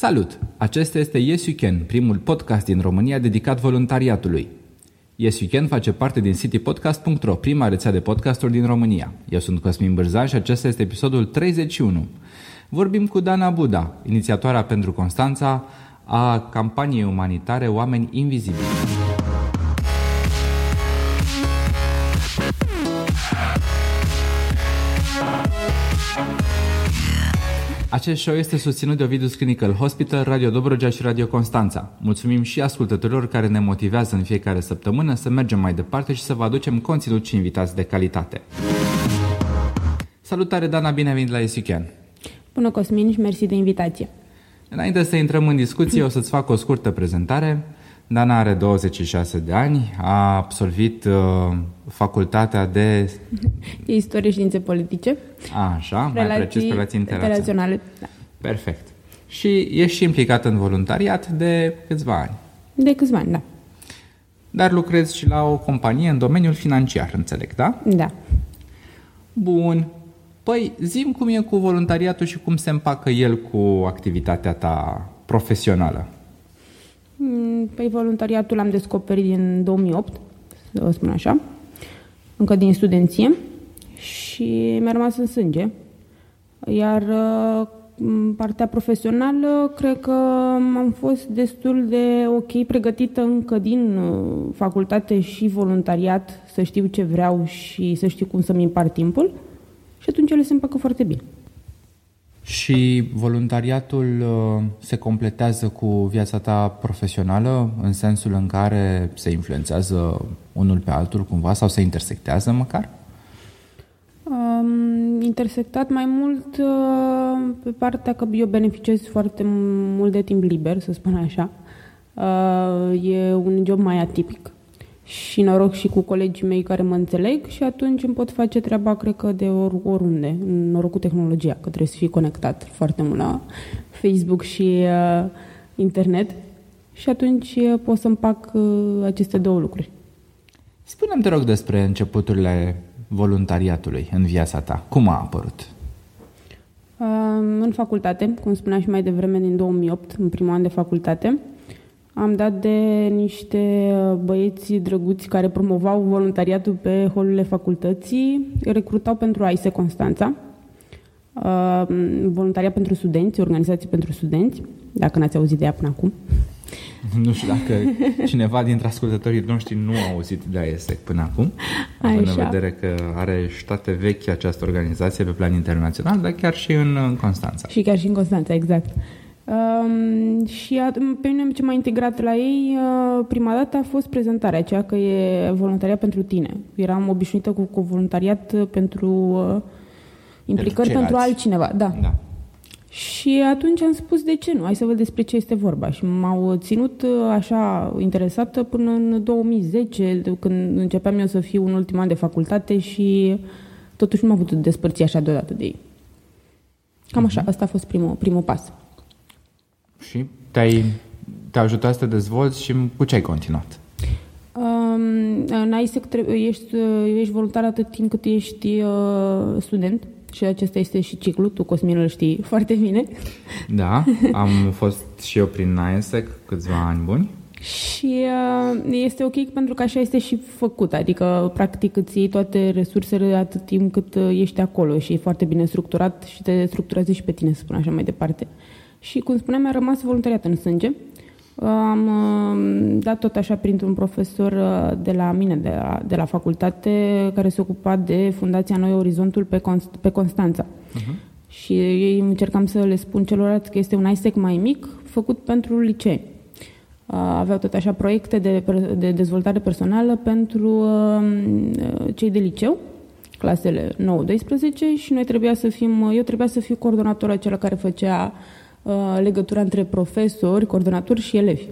Salut! Acesta este Yes You Can, primul podcast din România dedicat voluntariatului. Yes You Can face parte din citypodcast.ro, prima rețea de podcasturi din România. Eu sunt Cosmin Bârzan și acesta este episodul 31. Vorbim cu Dana Buda, inițiatoarea pentru Constanța a campaniei umanitare Oameni Invizibili. Acest show este susținut de Ovidus Clinical Hospital, Radio Dobrogea și Radio Constanța. Mulțumim și ascultătorilor care ne motivează în fiecare săptămână să mergem mai departe și să vă aducem conținut și invitați de calitate. Salutare, Dana, bine venit la ESUCAN. Bună, Cosmin, și mersi de invitație. Înainte să intrăm în discuție, o să-ți fac o scurtă prezentare. Dana are 26 de ani, a absolvit uh, facultatea de... Istorie științe politice. Așa, relații, mai precis relații internaționale. Da. Perfect. Și ești și implicat în voluntariat de câțiva ani. De câțiva ani, da. Dar lucrezi și la o companie în domeniul financiar, înțeleg, da? Da. Bun. Păi, zim cum e cu voluntariatul și cum se împacă el cu activitatea ta profesională. Mm, păi voluntariatul l-am descoperit din 2008, să spun așa, încă din studenție și mi-a rămas în sânge. Iar uh, partea profesională, cred că am fost destul de ok pregătită încă din uh, facultate și voluntariat să știu ce vreau și să știu cum să-mi împart timpul și atunci ele se împacă foarte bine. Și voluntariatul uh, se completează cu viața ta profesională în sensul în care se influențează unul pe altul cumva sau se intersectează măcar? Um, intersectat mai mult uh, pe partea că eu beneficiez foarte mult de timp liber, să spun așa. Uh, e un job mai atipic și noroc și cu colegii mei care mă înțeleg și atunci îmi pot face treaba, cred că, de or, oriunde. Noroc cu tehnologia, că trebuie să fii conectat foarte mult la Facebook și uh, internet și atunci uh, pot să împac uh, aceste două lucruri. Spune-mi, te rog, despre începuturile voluntariatului în viața ta. Cum a apărut? Uh, în facultate, cum spuneam și mai devreme, din 2008, în primul an de facultate, am dat de niște băieți drăguți care promovau voluntariatul pe holurile facultății, recrutau pentru AISE Constanța, uh, voluntariat pentru studenți, organizații pentru studenți, dacă n-ați auzit de ea până acum. Nu știu dacă cineva dintre ascultătorii noștri nu a auzit de AISE până acum, având în vedere că are state vechi această organizație pe plan internațional, dar chiar și în Constanța. Și chiar și în Constanța, exact. Um, și a, pe mine ce m-a integrat la ei uh, prima dată a fost prezentarea, aceea că e voluntariat pentru tine. Eram obișnuită cu, cu voluntariat pentru uh, implicări pentru, pentru altcineva. Da. da. Și atunci am spus de ce nu, hai să văd despre ce este vorba. Și m-au ținut uh, așa interesată până în 2010, când începeam eu să fiu în ultimul an de facultate și totuși nu m-am putut despărți așa deodată de ei. Cam așa, mhm. asta a fost primul, primul pas. Și te-ai, te-a ajutat să te dezvolți și cu ce ai continuat? Um, în ISEC ești, ești voluntar atât timp cât ești uh, student și acesta este și ciclul, tu, Cosmin, îl știi foarte bine. Da, am fost și eu prin ISEC câțiva ani buni. Și uh, este ok pentru că așa este și făcut, adică practic îți iei toate resursele atât timp cât uh, ești acolo și e foarte bine structurat și te structurează și pe tine, să spun așa mai departe. Și, cum spuneam, mi-a rămas voluntariat în sânge. Am uh, dat tot așa printr-un profesor uh, de la mine, de la, de la facultate, care se ocupa de Fundația Noi Orizontul pe, Const- pe Constanța. Uh-huh. Și ei încercam să le spun celorlalți că este un ISEC mai mic, făcut pentru licee. Uh, aveau tot așa proiecte de, de dezvoltare personală pentru cei de liceu, clasele 9-12 și noi trebuia să fim, eu trebuia să fiu coordonator acela care făcea uh, Uh, legătura între profesori, coordonatori și elevi.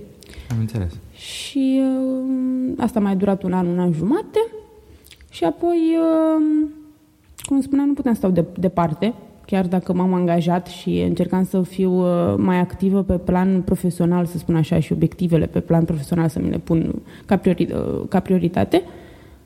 Am înțeles. Și uh, asta mai a durat un an, un an jumate și apoi, uh, cum spuneam, nu puteam stau de, departe, chiar dacă m-am angajat și încercam să fiu uh, mai activă pe plan profesional, să spun așa, și obiectivele pe plan profesional să mi le pun ca, priori, uh, ca prioritate,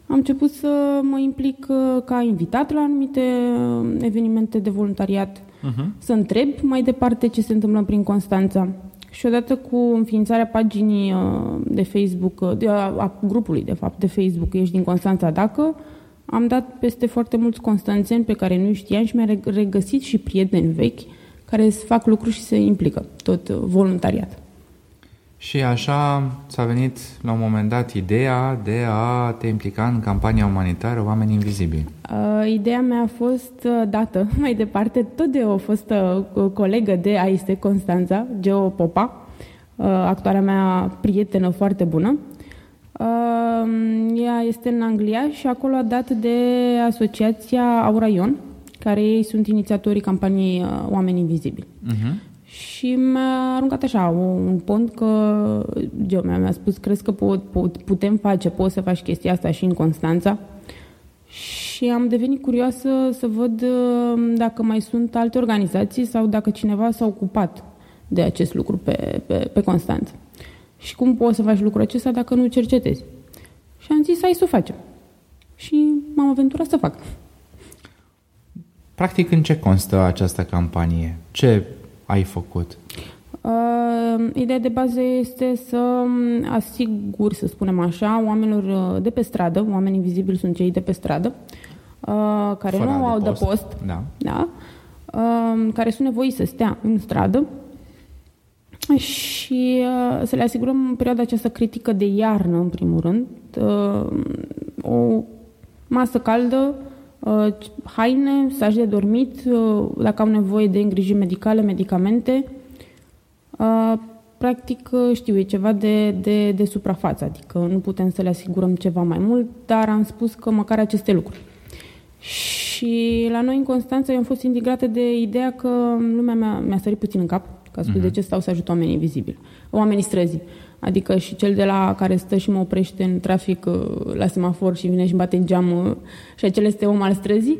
am început să mă implic uh, ca invitat la anumite uh, evenimente de voluntariat, uh-huh. să întreb mai departe ce se întâmplă prin Constanța. Și odată cu înființarea paginii uh, de Facebook, uh, de, a grupului, de fapt, de Facebook, Ești din Constanța Dacă, am dat peste foarte mulți constanțeni pe care nu știam și mi-am regăsit și prieteni vechi care fac lucruri și se implică, tot uh, voluntariat. Și așa ți-a venit la un moment dat ideea de a te implica în campania umanitară Oameni Invizibili. Uh, ideea mea a fost uh, dată mai departe tot de o fostă uh, colegă de AIS Constanța, Geo Popa, uh, actuala mea prietenă foarte bună. Uh, ea este în Anglia și acolo a dat de asociația Auraion, care ei sunt inițiatorii campaniei uh, Oameni Invizibili. Uh-huh. Și mi-a aruncat așa un pont că Geo mi-a spus, crezi că pot, pot, putem face, poți să faci chestia asta și în Constanța? Și am devenit curioasă să văd uh, dacă mai sunt alte organizații sau dacă cineva s-a ocupat de acest lucru pe, pe, pe Constanța. Și cum poți să faci lucrul acesta dacă nu cercetezi? Și am zis, hai să o facem. Și m-am aventurat să fac. Practic, în ce constă această campanie? Ce ai făcut? Uh, ideea de bază este să um, asigur, să spunem așa, oamenilor uh, de pe stradă, oamenii vizibili sunt cei de pe stradă, uh, care Fără nu au de post, post da. Da, uh, care sunt nevoiți să stea în stradă și uh, să le asigurăm în perioada aceasta critică de iarnă, în primul rând, uh, o masă caldă, Uh, haine, saci de dormit, uh, dacă au nevoie de îngrijiri medicale, medicamente. Uh, practic, știu, e ceva de, de, de suprafață, adică nu putem să le asigurăm ceva mai mult, dar am spus că măcar aceste lucruri. Și la noi în Constanța eu am fost integrată de ideea că lumea mea mi-a sărit puțin în cap, ca să uh-huh. de ce stau să ajut oamenii vizibili, oamenii străzii. Adică și cel de la care stă și mă oprește în trafic uh, la semafor și vine și bate în geam uh, și acel este om al străzii.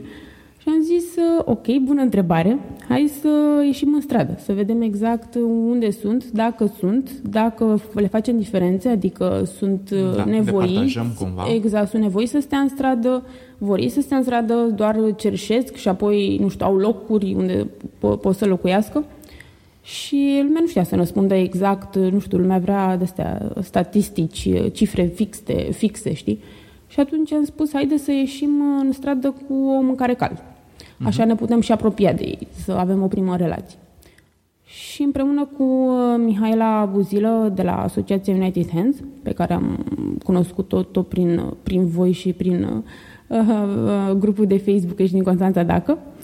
Și am zis, uh, ok, bună întrebare, hai să ieșim în stradă, să vedem exact unde sunt, dacă sunt, dacă le facem diferențe, adică sunt da, nevoi, cumva. exact, sunt nevoi să stea în stradă, vor ei să stea în stradă, doar cerșesc și apoi, nu știu, au locuri unde po- pot să locuiască. Și lumea nu știa să răspundă exact, nu știu, lumea vrea de astea statistici, cifre fixe, fixe, știi? Și atunci am spus, haide să ieșim în stradă cu o mâncare caldă. Așa uh-huh. ne putem și apropia de ei, să avem o primă relație. Și împreună cu uh, Mihaela Buzilă de la Asociația United Hands, pe care am cunoscut-o tot prin, prin voi și prin uh, uh, grupul de Facebook Ești din Constanța Dacă, Uh,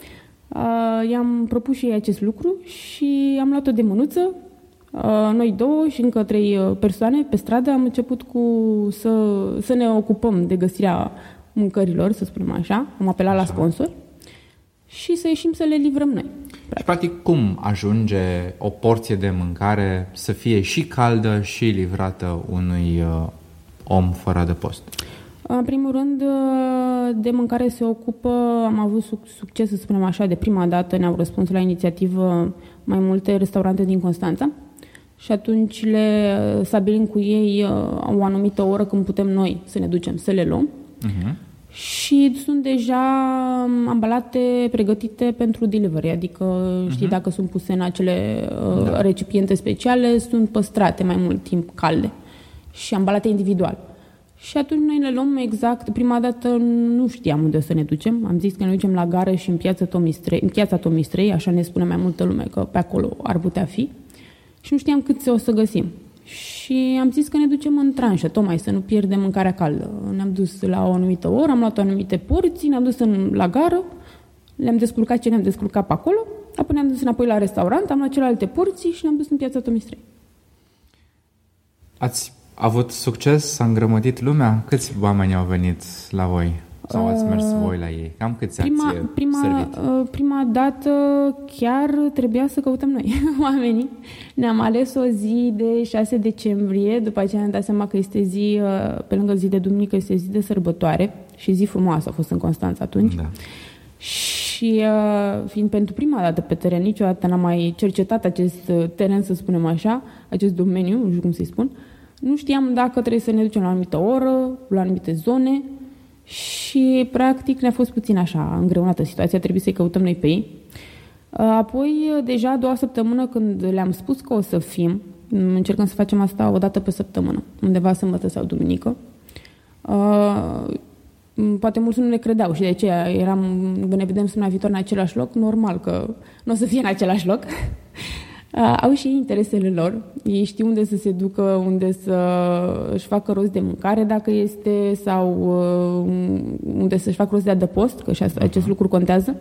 i-am propus și ei acest lucru și am luat-o de mânuță, uh, noi două și încă trei uh, persoane pe stradă. Am început cu să, să ne ocupăm de găsirea mâncărilor, să spunem așa. Am apelat așa. la sponsor și să ieșim să le livrăm noi. Practic. Și practic cum ajunge o porție de mâncare să fie și caldă și livrată unui uh, om fără de post? În primul rând, de mâncare se ocupă, am avut succes, să spunem așa, de prima dată ne-au răspuns la inițiativă mai multe restaurante din Constanța și atunci le stabilim cu ei uh, o anumită oră când putem noi să ne ducem să le luăm. Uh-huh. Și sunt deja um, ambalate, pregătite pentru delivery, adică știi, uh-huh. dacă sunt puse în acele uh, da. recipiente speciale, sunt păstrate mai mult timp calde și ambalate individual. Și atunci noi le luăm exact, prima dată nu știam unde să ne ducem, am zis că ne ducem la gară și în piața Tomistrei, în piața Tomistrei, așa ne spune mai multă lume că pe acolo ar putea fi. Și nu știam cât se o să găsim. Și am zis că ne ducem în tranșă, tocmai să nu pierdem mâncarea caldă. Ne-am dus la o anumită oră, am luat o anumite porții, ne-am dus în, la gară, le-am descurcat ce ne-am descurcat pe acolo, apoi ne-am dus înapoi la restaurant, am luat celelalte porții și ne-am dus în piața Tomistrei. Ați a avut succes? S-a îngrămădit lumea? Câți oameni au venit la voi? Sau ați mers uh, voi la ei? Cam câți prima, ați prima, servit? Uh, prima dată chiar trebuia să căutăm noi oamenii. Ne-am ales o zi de 6 decembrie, după aceea ne-am dat seama că este zi, uh, pe lângă zi de duminică, este zi de sărbătoare și zi frumoasă a fost în Constanța atunci. Da. Și fiind pentru prima dată pe teren, niciodată n-am mai cercetat acest teren, să spunem așa, acest domeniu, nu știu cum să-i spun, uh, nu știam dacă trebuie să ne ducem la o anumită oră, la anumite zone și practic ne-a fost puțin așa îngreunată situația, trebuie să-i căutăm noi pe ei. Apoi, deja a doua săptămână când le-am spus că o să fim, încercăm să facem asta o dată pe săptămână, undeva sâmbătă sau duminică, poate mulți nu ne credeau și de aceea eram, ne vedem săptămâna viitoare în același loc, normal că nu o să fie în același loc. Au și interesele lor, ei știu unde să se ducă, unde să își facă rost de mâncare dacă este sau unde să-și facă rost de adăpost, că și acest lucru contează.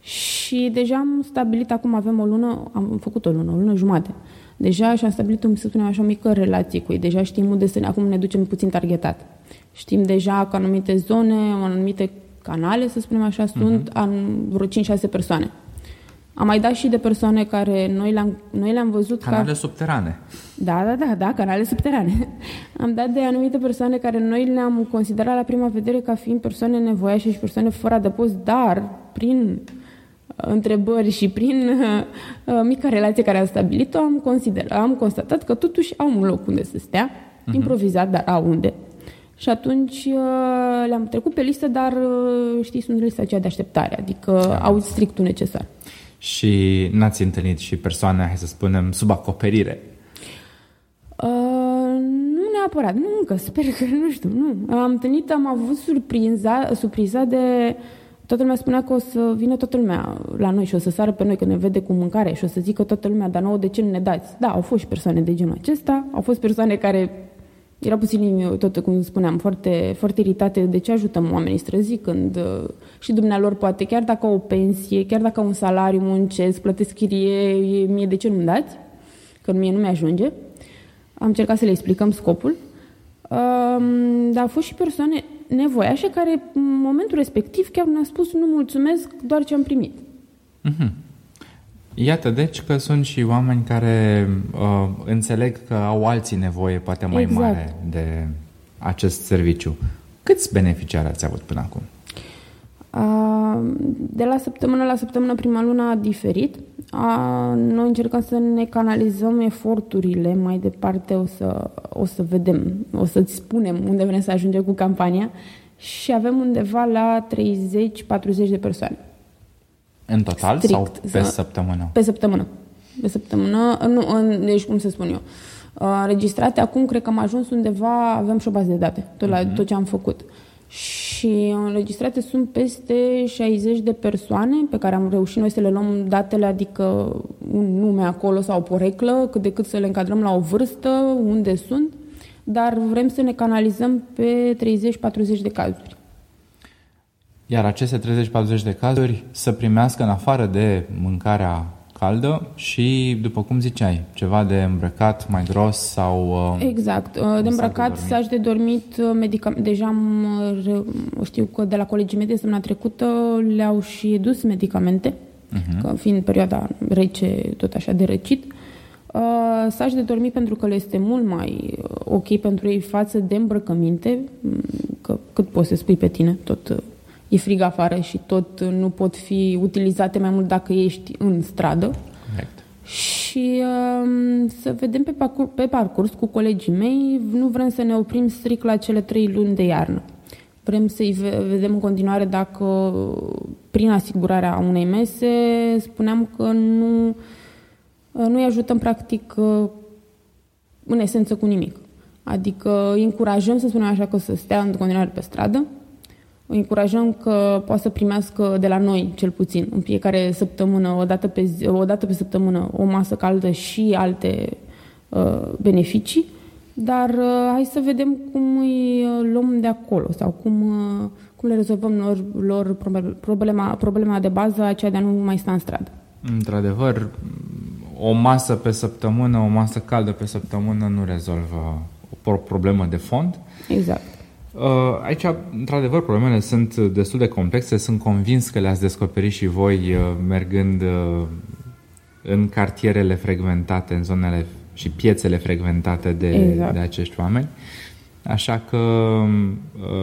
Și deja am stabilit, acum avem o lună, am făcut o lună, o lună jumate. Deja și-am stabilit, să spunem așa, o mică relație cu ei. Deja știm unde să ne, acum ne ducem puțin targetat. Știm deja că anumite zone, anumite canale, să spunem așa, sunt uh-huh. vreo 5-6 persoane. Am mai dat și de persoane care noi le-am, noi le-am văzut Canale ca... subterane. Da, da, da, da, canale subterane. Am dat de anumite persoane care noi le-am considerat la prima vedere ca fiind persoane nevoiașe și persoane fără adăpost, dar prin întrebări și prin uh, mica relație care am stabilit-o, am, consider, am constatat că totuși au un loc unde să stea, uh-huh. improvizat, dar au unde. Și atunci uh, le-am trecut pe listă, dar uh, știi, sunt lista aceea de așteptare, adică da. au strictul necesar. Și n-ați întâlnit și persoane, hai să spunem, sub acoperire? Uh, nu neapărat, nu încă, sper că, nu știu, nu. Am întâlnit, am avut surpriza, surpriza de Toată lumea spunea că o să vină toată lumea la noi și o să sară pe noi când ne vede cu mâncare și o să zică toată lumea, dar nouă de ce nu ne dați? Da, au fost și persoane de genul acesta, au fost persoane care erau puțin, tot cum spuneam, foarte, foarte iritate de ce ajutăm oamenii străzi când uh, și dumnealor poate, chiar dacă au o pensie, chiar dacă au un salariu, muncesc, plătesc chirie, mie de ce nu-mi dați? Că mie nu mi-ajunge. Am încercat să le explicăm scopul. Um, dar au fost și persoane nevoiașe care în momentul respectiv chiar mi-a spus nu mulțumesc doar ce am primit. Mm-hmm. Iată, deci că sunt și oameni care uh, înțeleg că au alții nevoie poate mai exact. mare de acest serviciu. Câți beneficiari ați avut până acum? De la săptămână la săptămână, prima lună a diferit. Noi încercăm să ne canalizăm eforturile mai departe, o să, o să vedem, o să-ți spunem unde vrem să ajungem cu campania și avem undeva la 30-40 de persoane. În total Strict, sau pe săptămână? Pe săptămână. Pe săptămână, nu, deci cum să spun eu. Înregistrate acum, cred că am ajuns undeva, avem și o bază de date, tot, la, uh-huh. tot ce am făcut. Și înregistrate sunt peste 60 de persoane pe care am reușit noi să le luăm datele, adică un nume acolo sau o poreclă, cât de cât să le încadrăm la o vârstă, unde sunt, dar vrem să ne canalizăm pe 30-40 de cazuri. Iar aceste 30-40 de cazuri să primească în afară de mâncarea caldă și, după cum ziceai, ceva de îmbrăcat mai gros sau... Uh, exact. Uh, de îmbrăcat, saci de dormit, uh, medicament. Deja am, știu că de la colegii mei de săptămâna trecută le-au și dus medicamente, uh-huh. că fiind perioada rece, tot așa de răcit. Uh, saci de dormit pentru că le este mult mai ok pentru ei față de îmbrăcăminte, mm, că cât poți să spui pe tine, tot e frig afară și tot nu pot fi utilizate mai mult dacă ești în stradă. Correct. Și uh, să vedem pe parcurs, pe parcurs cu colegii mei, nu vrem să ne oprim strict la cele trei luni de iarnă. Vrem să-i vedem în continuare dacă, prin asigurarea unei mese, spuneam că nu, uh, nu-i ajutăm practic uh, în esență cu nimic. Adică îi încurajăm, să spunem așa, că să stea în continuare pe stradă, o încurajăm că poate să primească de la noi, cel puțin, în fiecare săptămână, o dată pe, zi, o dată pe săptămână, o masă caldă și alte uh, beneficii, dar uh, hai să vedem cum îi uh, luăm de acolo sau cum, uh, cum le rezolvăm lor, lor problema, problema de bază, aceea de a nu mai sta în stradă. Într-adevăr, o masă pe săptămână, o masă caldă pe săptămână nu rezolvă o problemă de fond. Exact. Uh, aici, într-adevăr, problemele sunt destul de complexe. Sunt convins că le-ați descoperit și voi uh, mergând uh, în cartierele frecventate, în zonele și piețele frecventate de, exact. de acești oameni. Așa că,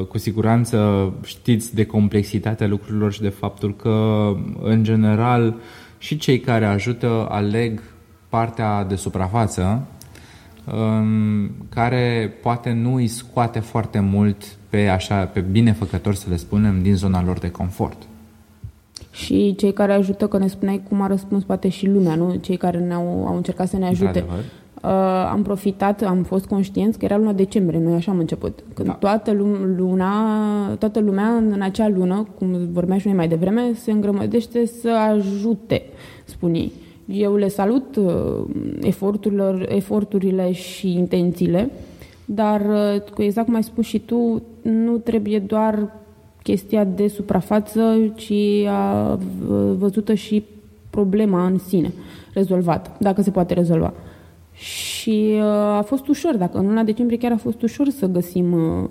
cu siguranță, știți de complexitatea lucrurilor și de faptul că, în general, și cei care ajută aleg partea de suprafață care poate nu îi scoate foarte mult pe, așa, pe binefăcători, să le spunem, din zona lor de confort. și cei care ajută, că ne spuneai cum a răspuns poate și lumea, nu? Cei care ne-au au încercat să ne ajute. Uh, am profitat, am fost conștienți că era luna decembrie, noi așa am început. Când da. toată, luna, toată lumea în acea lună, cum vorbeam și noi mai devreme, se îngrămădește să ajute, spun ei. Eu le salut uh, eforturile, eforturile și intențiile, dar, uh, exact cum ai spus și tu, nu trebuie doar chestia de suprafață, ci a văzută și problema în sine rezolvată, dacă se poate rezolva. Și uh, a fost ușor, dacă în luna decembrie chiar a fost ușor să găsim uh,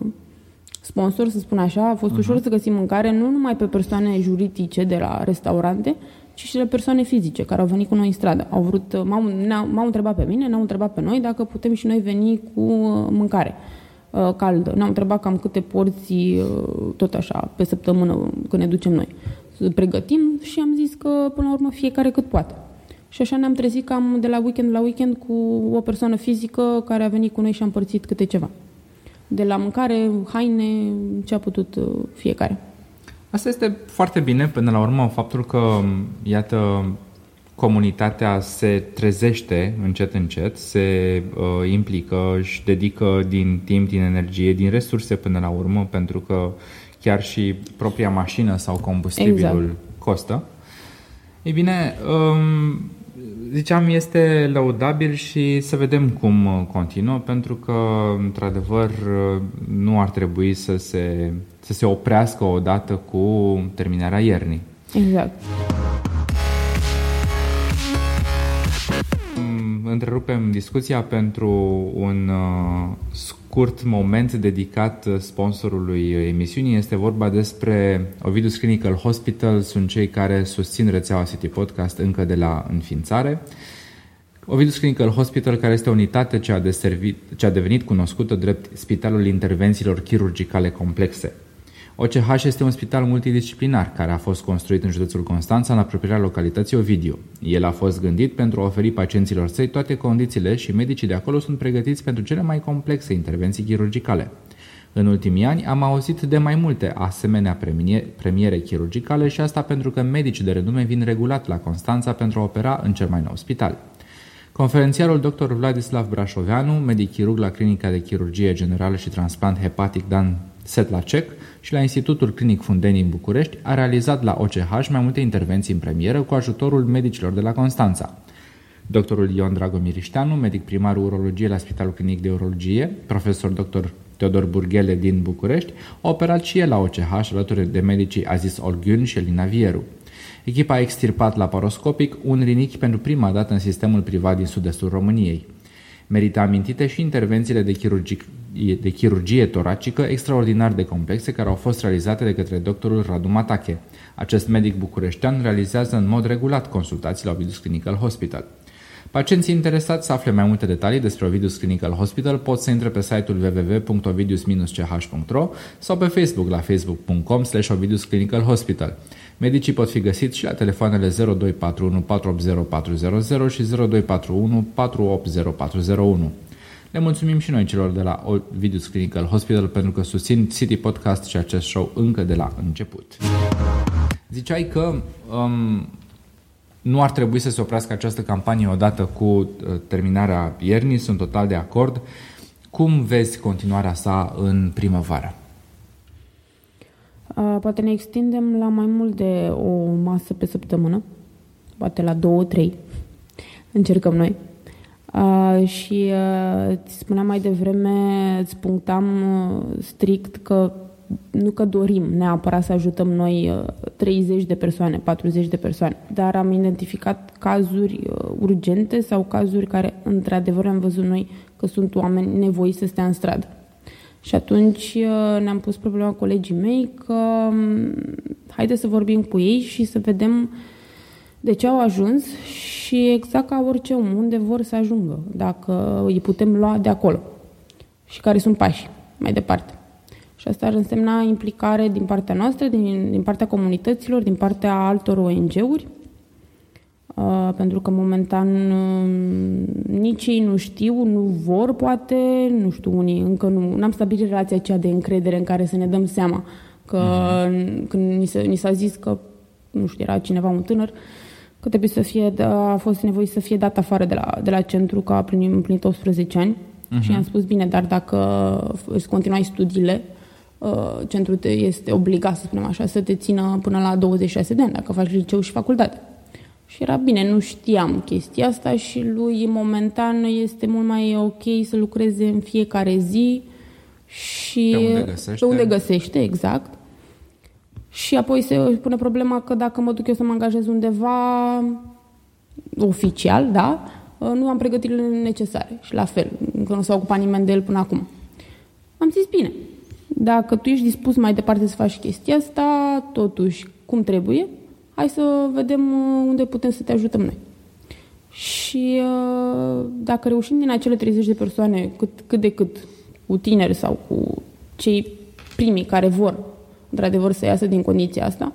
sponsor, să spun așa, a fost uh-huh. ușor să găsim mâncare nu numai pe persoane juridice de la restaurante, ci și de persoane fizice care au venit cu noi în stradă. Au vrut, uh, m-au, m-au întrebat pe mine, ne-au întrebat pe noi dacă putem și noi veni cu mâncare caldă. Ne-au întrebat cam câte porții, tot așa, pe săptămână când ne ducem noi. Să pregătim și am zis că, până la urmă, fiecare cât poate. Și așa ne-am trezit cam de la weekend la weekend cu o persoană fizică care a venit cu noi și a împărțit câte ceva. De la mâncare, haine, ce a putut uh, fiecare. Asta este foarte bine, până la urmă, faptul că, iată, comunitatea se trezește încet, încet, se uh, implică, și dedică din timp, din energie, din resurse până la urmă, pentru că chiar și propria mașină sau combustibilul exact. costă. Ei bine, um, ziceam, este laudabil și să vedem cum uh, continuă, pentru că, într-adevăr, uh, nu ar trebui să se, să se oprească odată cu terminarea iernii. Exact. Mm, întrerupem discuția pentru un uh, scurt moment dedicat sponsorului emisiunii. Este vorba despre Ovidus Clinical Hospital, sunt cei care susțin rețeaua City Podcast încă de la înființare. Ovidus Clinical Hospital, care este o unitate ce a, deservit, ce a devenit cunoscută drept Spitalul Intervențiilor Chirurgicale Complexe. OCH este un spital multidisciplinar care a fost construit în județul Constanța în apropierea localității Ovidiu. El a fost gândit pentru a oferi pacienților săi toate condițiile și medicii de acolo sunt pregătiți pentru cele mai complexe intervenții chirurgicale. În ultimii ani am auzit de mai multe asemenea premiere chirurgicale și asta pentru că medicii de renume vin regulat la Constanța pentru a opera în cel mai nou spital. Conferențiarul dr. Vladislav Brașoveanu, medic chirurg la Clinica de Chirurgie Generală și Transplant Hepatic Dan Setlacek și la Institutul Clinic Fundeni în București, a realizat la OCH mai multe intervenții în premieră cu ajutorul medicilor de la Constanța. Doctorul Ion Dragomirișteanu, medic primar urologie la Spitalul Clinic de Urologie, profesor dr. Teodor Burghele din București, a operat și el la OCH alături de medicii Aziz Olgyun și Elina Vieru. Echipa a extirpat laparoscopic un rinichi pentru prima dată în sistemul privat din sud-estul României. Merită amintite și intervențiile de, chirurgic, de chirurgie toracică extraordinar de complexe care au fost realizate de către doctorul Radu Matache. Acest medic bucureștean realizează în mod regulat consultații la Ovidus Clinical Hospital. Pacienții interesați să afle mai multe detalii despre Ovidus Clinical Hospital pot să intre pe site-ul www.ovidus-ch.ro sau pe Facebook la facebook.com slash Ovidus Clinical Hospital. Medicii pot fi găsiți și la telefoanele 0241 480 400 și 0241 480 401. Le mulțumim și noi celor de la Ovidus Clinical Hospital pentru că susțin City Podcast și acest show încă de la început. Ziceai că um, nu ar trebui să se oprească această campanie odată cu uh, terminarea iernii, sunt total de acord. Cum vezi continuarea sa în primăvară? Uh, poate ne extindem la mai mult de o masă pe săptămână, poate la două, trei. Încercăm noi. Uh, și uh, ți spuneam mai devreme, îți punctam uh, strict că nu că dorim neapărat să ajutăm noi 30 de persoane, 40 de persoane, dar am identificat cazuri urgente sau cazuri care într-adevăr am văzut noi că sunt oameni nevoiți să stea în stradă. Și atunci ne-am pus problema colegii mei că um, haide să vorbim cu ei și să vedem de ce au ajuns și exact ca orice om, unde vor să ajungă, dacă îi putem lua de acolo și care sunt pașii mai departe. Și asta ar însemna implicare din partea noastră, din, din partea comunităților, din partea altor ONG-uri, uh, pentru că momentan uh, nici ei nu știu, nu vor, poate, nu știu, unii încă nu, am stabilit relația aceea de încredere în care să ne dăm seama că uh-huh. când ni, se, ni s-a zis că nu știu, era cineva un tânăr, că trebuie să fie, a fost nevoie să fie dat afară de la, de la centru, că a plinit, împlinit 18 ani. Uh-huh. Și i-am spus, bine, dar dacă îți continuai studiile, uh, centrul te este obligat, să spunem așa, să te țină până la 26 de ani, dacă faci liceu și facultate. Și era bine, nu știam chestia asta și lui momentan este mult mai ok să lucreze în fiecare zi și pe unde găsește, pe unde găsește exact. Și apoi se pune problema că dacă mă duc eu să mă angajez undeva oficial, da, nu am pregătirile necesare. Și la fel, că nu s-a ocupat nimeni de el până acum. Am zis, bine, dacă tu ești dispus mai departe să faci chestia asta, totuși, cum trebuie, hai să vedem uh, unde putem să te ajutăm noi. Și uh, dacă reușim din acele 30 de persoane, cât, cât de cât, cu tineri sau cu cei primii care vor, într-adevăr, să iasă din condiția asta,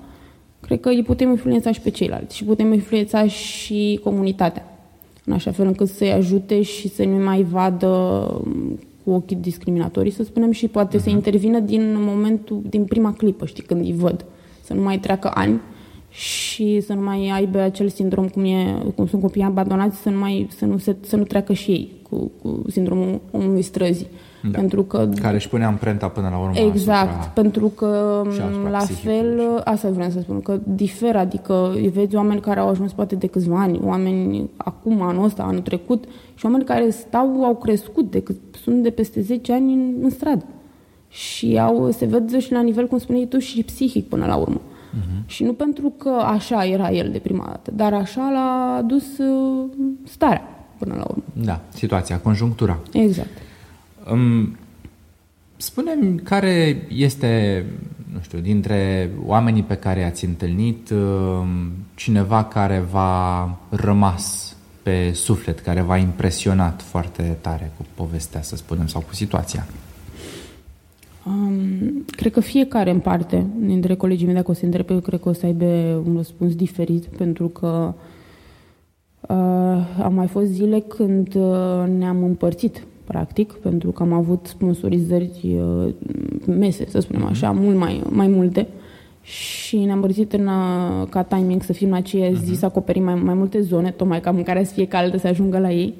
cred că îi putem influența și pe ceilalți și putem influența și comunitatea, în așa fel încât să-i ajute și să nu mai vadă um, cu ochii discriminatorii, să spunem, și poate uh-huh. să mhm. intervină din momentul, din prima clipă, știi, când îi văd. Să nu mai treacă ani și să nu mai aibă acel sindrom cum, e, cum sunt copiii abandonați, să nu, mai, să nu, se, să nu treacă și ei cu, cu sindromul omului străzii. Da. Pentru că, care își pune amprenta până la urmă Exact, pentru că la fel, asta vreau să spun, că diferă, adică vezi oameni care au ajuns poate de câțiva ani, oameni acum, anul ăsta, anul trecut, și oameni care stau, au crescut, de cât, sunt de peste 10 ani în, în stradă. Și au, se văd și la nivel, cum spuneai tu, și psihic până la urmă. Uh-huh. Și nu pentru că așa era el de prima dată, dar așa l-a dus uh, starea până la urmă. Da, situația, conjunctura. Exact. Um, spune care este, nu știu, dintre oamenii pe care ați întâlnit, um, cineva care v-a rămas pe suflet, care v-a impresionat foarte tare cu povestea, să spunem, sau cu situația? Um, cred că fiecare în parte dintre colegii mei, dacă o să întrebe, eu cred că o să aibă un răspuns diferit, pentru că uh, au mai fost zile când uh, ne-am împărțit, practic, pentru că am avut sponsorizări uh, mese, să spunem mhm. așa, mult mai, mai multe și ne-am împărțit în, uh, ca timing să fim în aceea zi, uh-huh. să acoperim mai, mai multe zone, tocmai ca mâncarea să fie caldă, să ajungă la ei.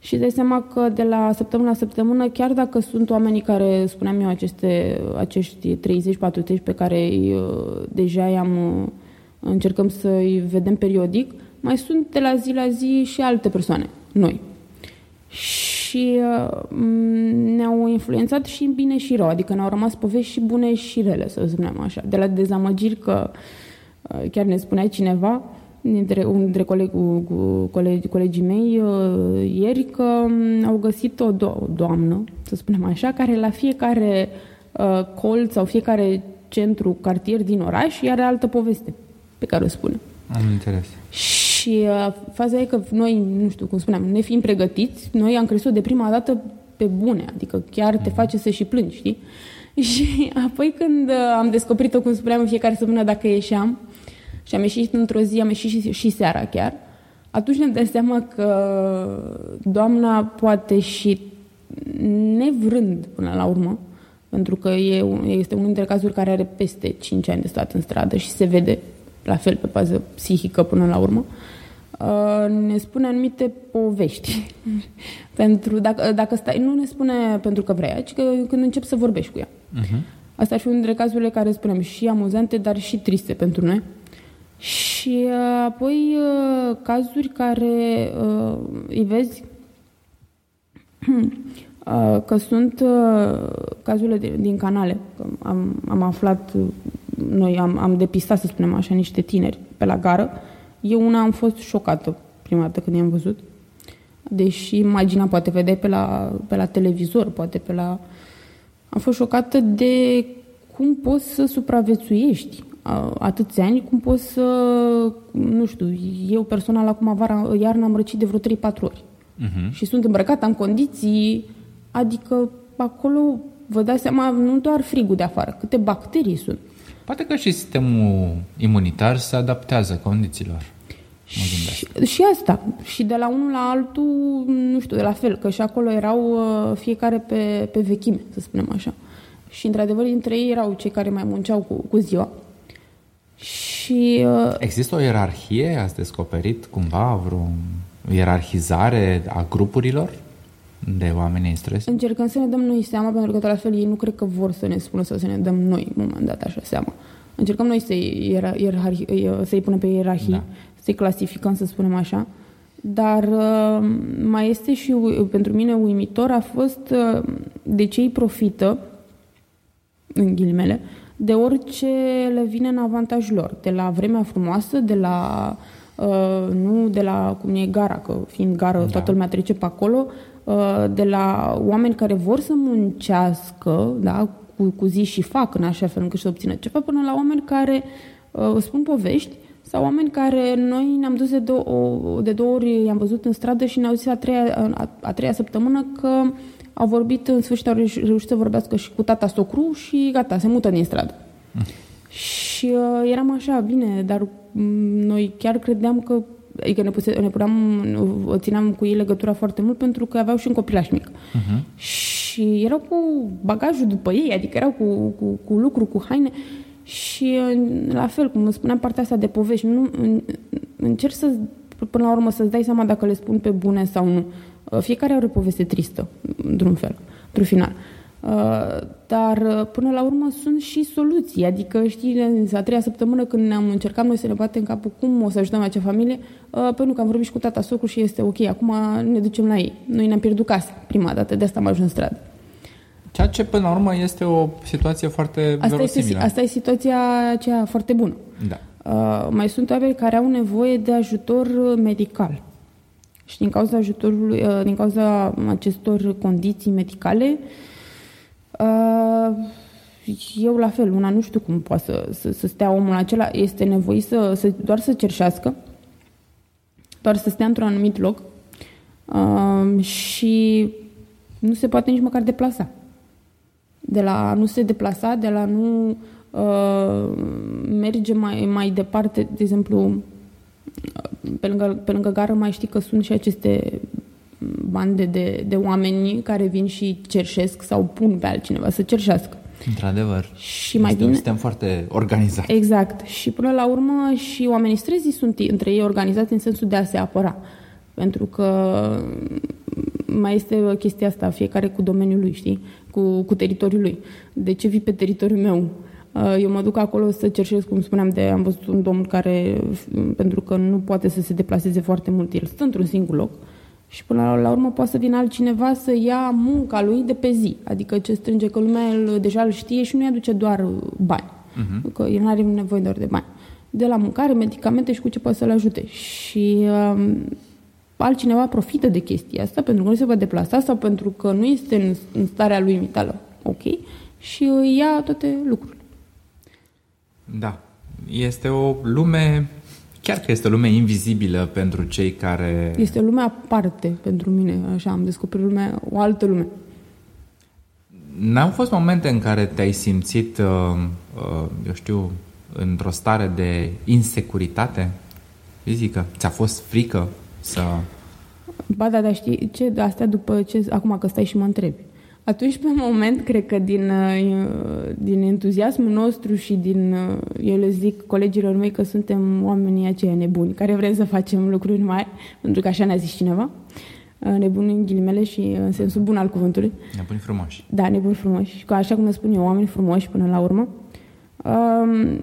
Și dai seama că de la săptămână la săptămână, chiar dacă sunt oamenii care, spuneam eu, aceste, acești 30-40 pe care uh, deja i-am, uh, încercăm să-i vedem periodic, mai sunt de la zi la zi și alte persoane, noi. Și uh, ne-au influențat și în bine și rău, adică ne-au rămas povești și bune și rele, să spunem așa. De la dezamăgiri că uh, chiar ne spunea cineva, dintre, unul dintre coleg, cu, cu colegi, colegii mei uh, ieri că um, au găsit o, do- o doamnă, să spunem așa, care la fiecare uh, colț sau fiecare centru, cartier din oraș are altă poveste pe care o spune. Am înțeles. Și uh, faza e că noi, nu știu cum spuneam, ne fiind pregătiți, noi am crescut de prima dată pe bune, adică chiar te mhm. face să și plângi, știi? Și apoi când uh, am descoperit-o, cum spuneam, în fiecare săptămână dacă ieșeam, și am ieșit într-o zi, am ieșit și, și seara chiar, atunci ne dăm seama că doamna poate și nevrând până la urmă, pentru că e, este unul dintre cazuri care are peste 5 ani de stat în stradă și se vede la fel pe bază psihică până la urmă, uh, ne spune anumite povești. pentru, dacă, dacă stai, nu ne spune pentru că vrea, ci că când începi să vorbești cu ea. Uh-huh. Asta ar fi unul dintre cazurile care spunem și amuzante, dar și triste pentru noi. Și uh, apoi uh, cazuri care uh, îi vezi că sunt cazurile din canale. Am, am aflat, noi am, am depistat, să spunem așa, niște tineri pe la gară. Eu una am fost șocată prima dată când i-am văzut. Deși imagina poate vedea pe la, pe la televizor, poate pe la... Am fost șocată de cum poți să supraviețuiești atâția ani, cum poți să, nu știu, eu personal acum vara, iarna am răcit de vreo 3-4 ori. Uh-huh. Și sunt îmbrăcată în condiții, adică acolo vă dați seama, nu doar frigul de afară, câte bacterii sunt. Poate că și sistemul imunitar se adaptează condițiilor. Și, și asta. Și de la unul la altul, nu știu, de la fel, că și acolo erau uh, fiecare pe, pe vechime, să spunem așa. Și într-adevăr, dintre ei erau cei care mai munceau cu, cu ziua. Și Și uh, Există o ierarhie? Ați descoperit cumva vreo ierarhizare a grupurilor de oameni în stres? încercăm să ne dăm noi seama, pentru că de la fel ei nu cred că vor să ne spună sau să ne dăm noi, în moment dat, așa seama. Încercăm noi să-i, iera- ierarhi- să-i punem pe ierarhii, Da. să-i clasificăm, să spunem așa. Dar uh, mai este și ui- pentru mine uimitor a fost uh, de ce ei profită, în ghilimele, de orice le vine în avantajul lor. De la vremea frumoasă, de la uh, nu de la cum e gara, că fiind gară Da. toată lumea trece pe acolo, uh, de la oameni care vor să muncească, da, cu, cu zi și fac în așa fel încât să obțină ceva, până la oameni care uh, spun povești sau oameni care noi ne-am dus de două, o- de două ori, i-am văzut în stradă și ne-au zis a treia, a, a treia săptămână că au vorbit, în sfârșit au reuș- reușit să vorbească și cu tata socru și gata, se mută din stradă. Și uh, eram așa, bine, dar m, noi chiar credeam că adică ne, puse, ne puneam, uh, țineam cu ei legătura foarte mult pentru că aveau și un copilaș mic. Mhm. Și erau cu bagajul după ei, adică erau cu, cu, cu lucru, cu haine și uh, la fel, cum îmi spuneam partea asta de povești, nu, în, încerc să, până la urmă să-ți dai seama dacă le spun pe bune sau nu. Uh, Fiecare are o poveste tristă, într-un fel, într-un final. Uh, Dar uh, până la urmă sunt și soluții, adică știi, în a treia săptămână când ne-am încercat noi să ne batem capul cum o să ajutăm acea familie, uh, pentru că am vorbit și cu tata socru și este ok, acum ne ducem la ei. Noi ne-am pierdut casa prima dată, de asta am ajuns în stradă. Ceea ce, până la urmă, este o situație foarte Asta este, verosimilă. asta e situația aceea foarte bună. Da. Uh, mai sunt oameni care au nevoie de ajutor uh, medical. Și din cauza ajutorului, uh, din cauza acestor condiții medicale, uh, eu la fel, una nu știu cum poate să, să, să stea omul acela, este nevoit să, să doar să cerșească, doar să stea într-un anumit loc uh, și nu se poate nici măcar deplasa. De la a nu se deplasa, de la a nu uh, merge mai, mai departe, de exemplu, pe lângă, pe lângă gară mai știi că sunt și aceste bande de, de oameni care vin și cerșesc sau pun pe altcineva să cerșească. Într-adevăr. Și mai este bine... un sistem foarte organizat. Exact. Și până la urmă și oamenii străzii sunt între ei organizați în sensul de a se apăra. Pentru că mai este chestia asta, fiecare cu domeniul lui, știi? Cu, cu teritoriul lui. De ce vii pe teritoriul meu? Uh, Eu mă duc acolo să cerșesc, cum spuneam, de am văzut un domn care, pentru că nu poate să se deplaseze foarte mult, el stă într-un singur loc și până la, la urmă poate să vină altcineva să ia munca lui de pe zi. Adică ce strânge, că lumea el, deja îl știe și nu-i aduce doar bani. Uh-huh. Că el nu are nevoie doar de bani. De la mâncare, medicamente și cu ce poate să-l ajute. Și um, altcineva profită de chestia asta pentru că nu se va deplasa sau pentru că nu este în, în starea lui vitală ok și îi ia toate lucrurile. Da. Este o lume, chiar că este o lume invizibilă pentru cei care... Este o lume aparte pentru mine, așa am descoperit lumea, o altă lume. N-au fost momente în care te-ai simțit, uh, uh, eu știu, într-o stare de insecuritate fizică? Ți-a fost frică să... Ba da, dar știi ce, astea după ce, acum că stai și mă întrebi. Atunci, pe moment, cred că din, uh, din entuziasmul nostru și din, uh, eu le zic colegilor mei că suntem oamenii aceia nebuni, care vrem să facem lucruri mari, pentru că așa ne-a zis cineva, uh, nebuni în ghilimele și în sensul bun al cuvântului. Nebuni frumoși. Da, nebuni frumoși. Și că așa cum ne spun eu, oameni frumoși până la urmă. Um,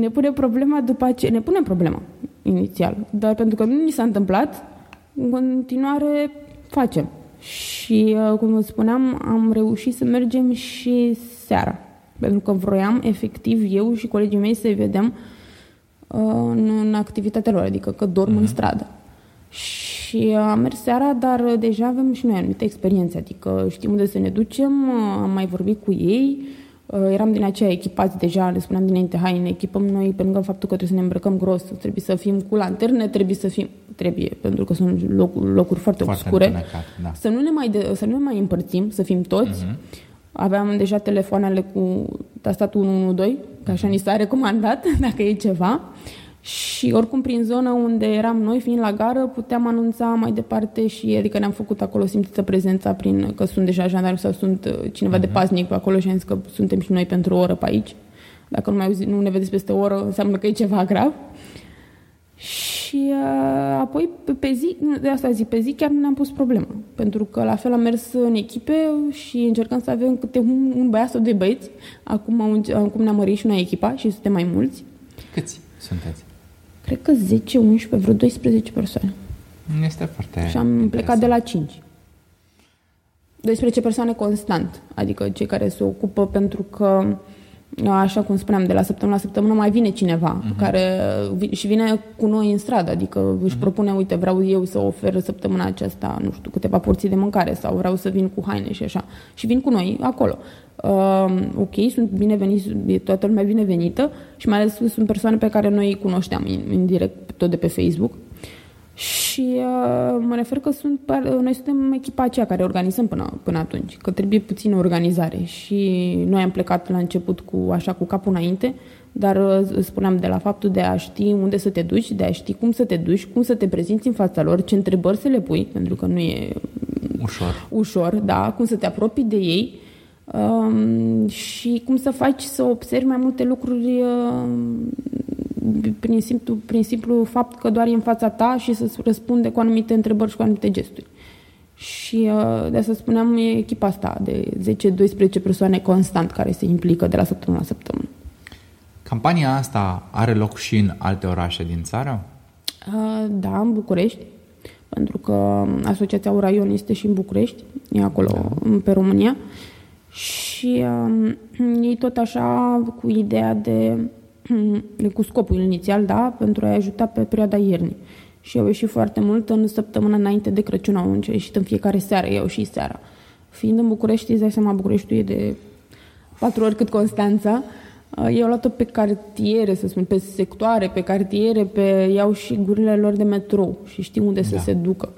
ne pune problema după aceea, ne pune problema inițial, dar pentru că nu ni s-a întâmplat, în continuare facem. Și, uh, cum vă spuneam, am reușit să mergem și seara. Pentru că vroiam, efectiv, eu și colegii mei să-i vedem uh, în, în activitatea lor, adică că dorm în stradă. Și am mers seara, dar deja avem și noi anumite experiențe, adică știm unde să ne ducem, am mai vorbit cu ei, eram din aceea echipați deja, le spuneam dinainte, hai, ne echipăm noi, pe lângă faptul că trebuie să ne îmbrăcăm gros, trebuie să fim cu lanterne, trebuie să fim, trebuie, pentru că sunt locuri, locuri foarte, Foarte obscure, întunecat, da. să, nu ne mai de, să nu ne mai împărțim, să fim toți. Aveam deja telefoanele cu tastatul 112, că așa ni s-a recomandat, dacă e ceva. Și oricum prin zona unde eram noi, fiind la gară, puteam anunța mai departe și adică ne-am făcut acolo simțită prezența prin că sunt deja jandarmi sau sunt uh, cineva de paznic pe acolo și am zis că suntem și noi pentru o oră pe aici. Dacă nu, mai auzi, nu ne vedeți peste o oră, înseamnă că e ceva grav. Și uh, apoi pe, pe zi, de asta zic, pe zi chiar nu ne-am pus problemă. Pentru că la fel am mers în echipe și încercăm să avem câte un, un băiat sau doi băieți. Acum, acum ne-am mărit și noi echipa și suntem mai mulți. Câți sunteți? Cred că 10, 11, vreo 12 persoane. Este foarte Și am interesant. plecat de la 5. 12 persoane constant, adică cei care se ocupă pentru că așa cum spuneam, de la săptămână la săptămână mai vine cineva uh-huh. care vi- și vine cu noi în stradă, adică își uh-huh. propune, uite, vreau eu să ofer săptămâna aceasta, nu știu, câteva porții de mâncare sau vreau să vin cu haine și așa. Și vin cu noi acolo. Uh, ok, sunt bineveniți, e toată lumea binevenită și mai ales sunt persoane pe care noi îi cunoșteam indirect, tot de pe Facebook. Și uh, mă refer că sunt, noi suntem echipa aceea care organizăm până, până atunci, că trebuie puțină organizare. Și noi am plecat la început cu așa cu capul înainte, dar uh, spuneam de la faptul de a ști unde să te duci, de a ști cum să te duci, cum să te prezinți în fața lor, ce întrebări să le pui, pentru că nu e ușor, ușor da, cum să te apropii de ei um, și cum să faci să observi mai multe lucruri uh, prin simplu, prin simplu fapt că doar e în fața ta și să răspunde cu anumite întrebări și cu anumite gesturi. Și uh, de asta spuneam, e echipa asta de 10-12 persoane constant care se implică de la săptămână la săptămână. Campania asta are loc și în alte orașe din țară? Uh, da, în București, pentru că Asociația Uraion este și în București, e acolo da. pe România. Și uh, ei tot așa cu ideea de cu scopul inițial, da, pentru a-i ajuta pe perioada iernii. Și au ieșit foarte mult în săptămâna înainte de Crăciun, au ieșit în fiecare seară, eu și seara. Fiind în București, îți dai seama, Bucureștiul e de patru ori cât Constanța, eu au luat-o pe cartiere, să spun, pe sectoare, pe cartiere, pe iau și gurile lor de metrou și știu unde da. să se ducă.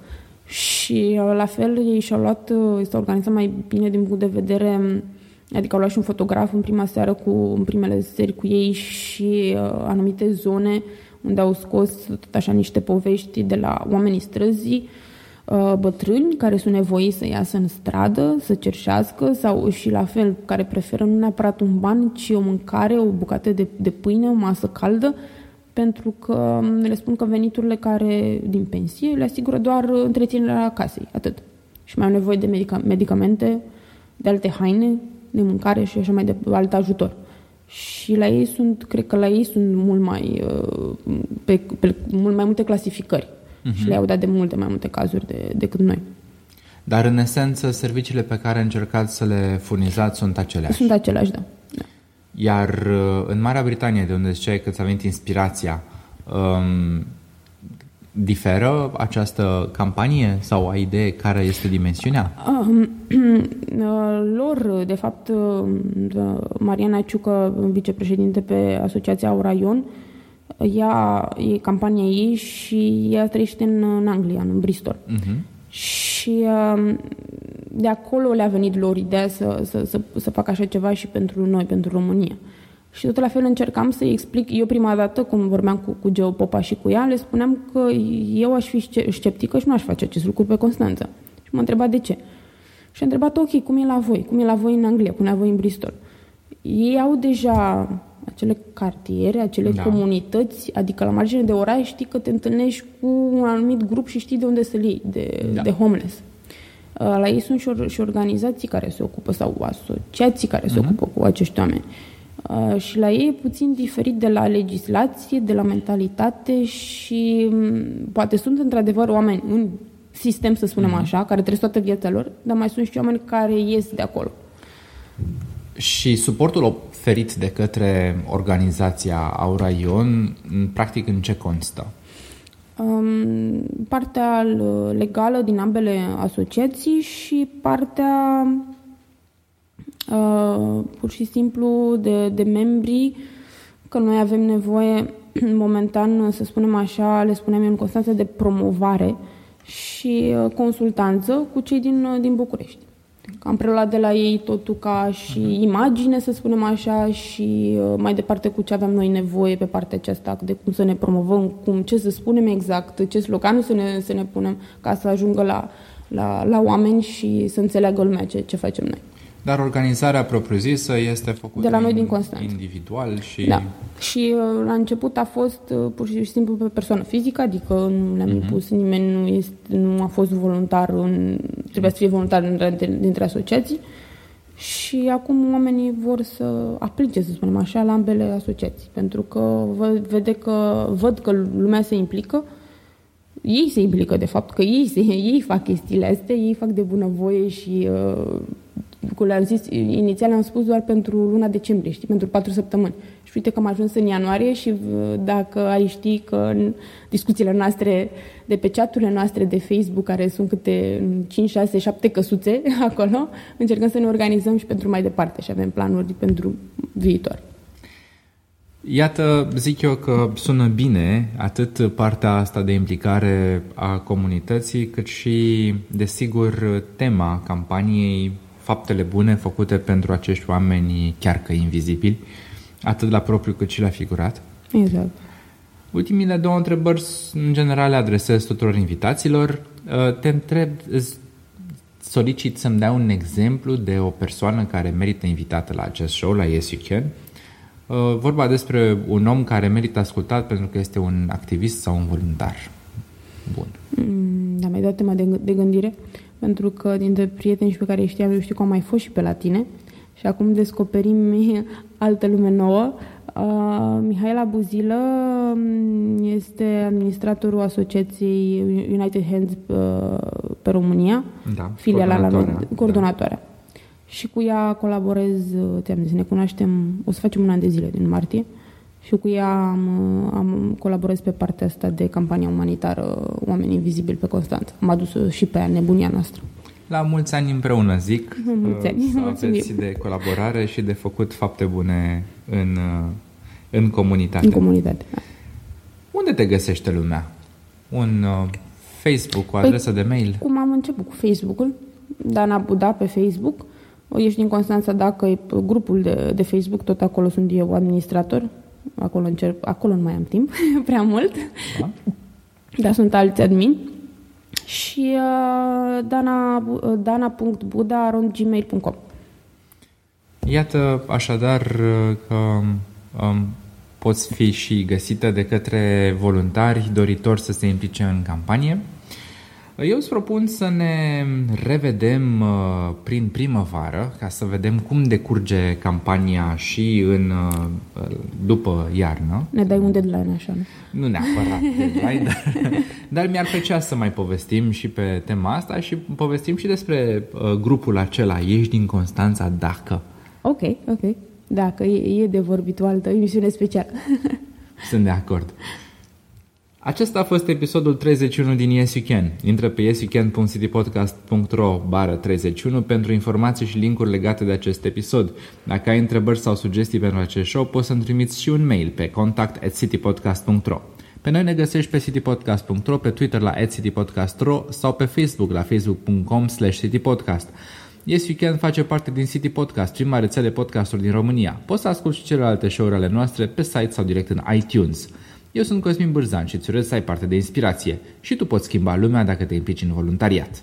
Și la fel ei și-au luat, s-au organizat mai bine din punct de vedere Adică au luat și un fotograf în prima seară cu în primele seri cu ei și uh, anumite zone unde au scos tot așa niște povești de la oamenii străzii, uh, bătrâni care sunt nevoiți să iasă în stradă, să cerșească sau și la fel, care preferă nu neapărat un ban, ci o mâncare, o bucată de, de pâine, o masă caldă, pentru că le spun că veniturile care din pensie le asigură doar întreținerea casei, atât. Și mai au nevoie de medica- medicamente, de alte haine, de mâncare și așa mai de alt ajutor. Și la ei sunt, cred că la ei sunt mult mai, uh, pe, pe mult mai multe clasificări uh-huh. și le-au dat de multe mai multe cazuri de, decât noi. Dar în esență, serviciile pe care încercați să le furnizați sunt aceleași. Sunt aceleași, da. da. Iar uh, în Marea Britanie, de unde ziceai că ți-a venit inspirația, um, Diferă această campanie sau ai idee care este dimensiunea? Uh, lor, de fapt, uh, Mariana Ciucă, vicepreședinte pe Asociația Auraion, ea, e campania ei și ea trăiește în, în Anglia, în Bristol. Uh-huh. Și uh, de acolo le-a venit lor ideea să, să, să, să facă așa ceva și pentru noi, pentru România. Uh, și tot la fel încercam să-i explic, eu prima dată, cum vorbeam cu, cu Geo Popa și cu ea, le spuneam că eu aș fi sceptică și nu aș face acest lucru pe Constanța. Și m-a întrebat de ce. Și a întrebat, ok, cum e la voi? Cum e la voi în Anglia? Cum e la voi în Bristol? Ei au deja acele cartiere, acele da. comunități, adică la margine de oraș știi că te întâlnești cu un anumit grup și știi de unde să-l iei, de, da. de homeless. La ei sunt și, or- și organizații care se ocupă sau asociații care uh-huh. se mhm. ocupă cu acești oameni. Uh, și la ei e puțin diferit de la legislație, de la mentalitate și mm, poate sunt într-adevăr oameni în sistem, să spunem mm-hmm. așa, care trăiesc toată viața lor, dar mai sunt și oameni care ies de acolo. Și suportul oferit de către organizația Auraion, practic în ce constă? Um, partea legală din ambele asociații și partea uh, pur și simplu de, de membri, că noi avem nevoie momentan, să spunem așa, le spunem în Constanța, de promovare și uh, consultanță cu cei din, uh, din București. Am preluat de la ei totul ca și uh-huh. imagine, să spunem așa, și uh, mai departe cu ce aveam noi nevoie pe partea aceasta, de cum să ne promovăm, cum, ce să spunem exact, ce sloganul să ne, să ne punem ca să ajungă la, la, la oameni și să înțeleagă lumea ce, ce facem noi. Dar organizarea propriu-zisă este făcută de la noi din Constanța. individual și... Da. Și uh, la început a fost uh, pur și simplu pe persoană fizică, adică nu le-am uh-huh. impus nimeni, nu, este, nu a fost voluntar, în, trebuia să fie voluntar dintre, dintre asociații. Și acum oamenii vor să aplice, să spunem așa, la ambele asociații, pentru că văd, vede că, văd că lumea se implică, ei se implică, de fapt, că ei, se, ei fac chestiile astea, ei fac de bunăvoie și uh, cum le-am zis, inițial am spus doar pentru luna decembrie, știi, pentru patru săptămâni. Și uite că am ajuns în ianuarie și uh, dacă ai ști că în discuțiile noastre de pe chaturile noastre de Facebook, care sunt câte 5, 6, 7 căsuțe acolo, încercăm să ne organizăm și pentru mai departe și avem planuri pentru viitor. Iată, zic eu că sună bine atât partea asta de implicare a comunității, cât și, desigur, tema campaniei faptele bune făcute pentru acești oameni chiar că invizibili, atât la propriu cât și la figurat. Exact. Ultimile două întrebări, în general, le adresez tuturor invitaților. Uh, te întreb, solicit să-mi dai un exemplu de o persoană care merită invitată la acest show, la Yes You Can. Uh, vorba despre un om care merită ascultat pentru că este un activist sau un voluntar. Bun. Mm, da, mi-ai dat tema de, de gândire pentru că dintre prietenii pe care îi știam, eu știu că am mai fost și pe la tine și acum descoperim altă lume nouă. Uh, Mihaela Buzilă mm, este administratorul Asociației United Hands uh, pe România, da, filiala la noi, coordonatoarea. Da. Și cu ea colaborez, te-am zis, ne cunoaștem, o să facem un an de zile din martie și cu ea am, am colaborat pe partea asta de campania umanitară Oameni Invizibili pe Constanța. Am adus și pe ea nebunia noastră. La mulți ani împreună, zic. Mulți ani. Să aveți de colaborare și de făcut fapte bune în, în comunitate. În comunitate, da. Unde te găsește lumea? Un uh, Facebook, o păi, adresă de mail? Cum am început cu Facebook-ul, Dana Buda pe Facebook. Ești din Constanța, dacă e grupul de, de Facebook, tot acolo sunt eu administrator, acolo, încerc, acolo nu mai am timp prea mult, da. dar sunt alți admin. Și uh, dana, uh, dana.buda.gmail.com Iată așadar uh, că um, poți fi și găsită de către voluntari doritori să se implice în campanie. Eu îți propun să ne revedem uh, prin primăvară ca să vedem cum decurge campania și în uh, după iarnă. Ne dai un deadline așa, nu? Nu neapărat deadline, dar, dar mi-ar plăcea să mai povestim și pe tema asta și povestim și despre uh, grupul acela Ești din Constanța dacă. Ok, ok. Dacă e, e de vorbit o altă emisiune specială. Sunt de acord. Acesta a fost episodul 31 din Yes You Can. Intră pe yesyoucan.citypodcast.ro bară 31 pentru informații și linkuri legate de acest episod. Dacă ai întrebări sau sugestii pentru acest show, poți să-mi trimiți și un mail pe contact at citypodcast.ro. Pe noi ne găsești pe citypodcast.ro, pe Twitter la citypodcast.ro sau pe Facebook la facebook.com slash citypodcast. Yes You Can face parte din City Podcast, prima rețea de podcasturi din România. Poți să asculti și celelalte show-uri ale noastre pe site sau direct în iTunes. Eu sunt Cosmin Bârzan și îți urez să ai parte de inspirație și tu poți schimba lumea dacă te implici în voluntariat.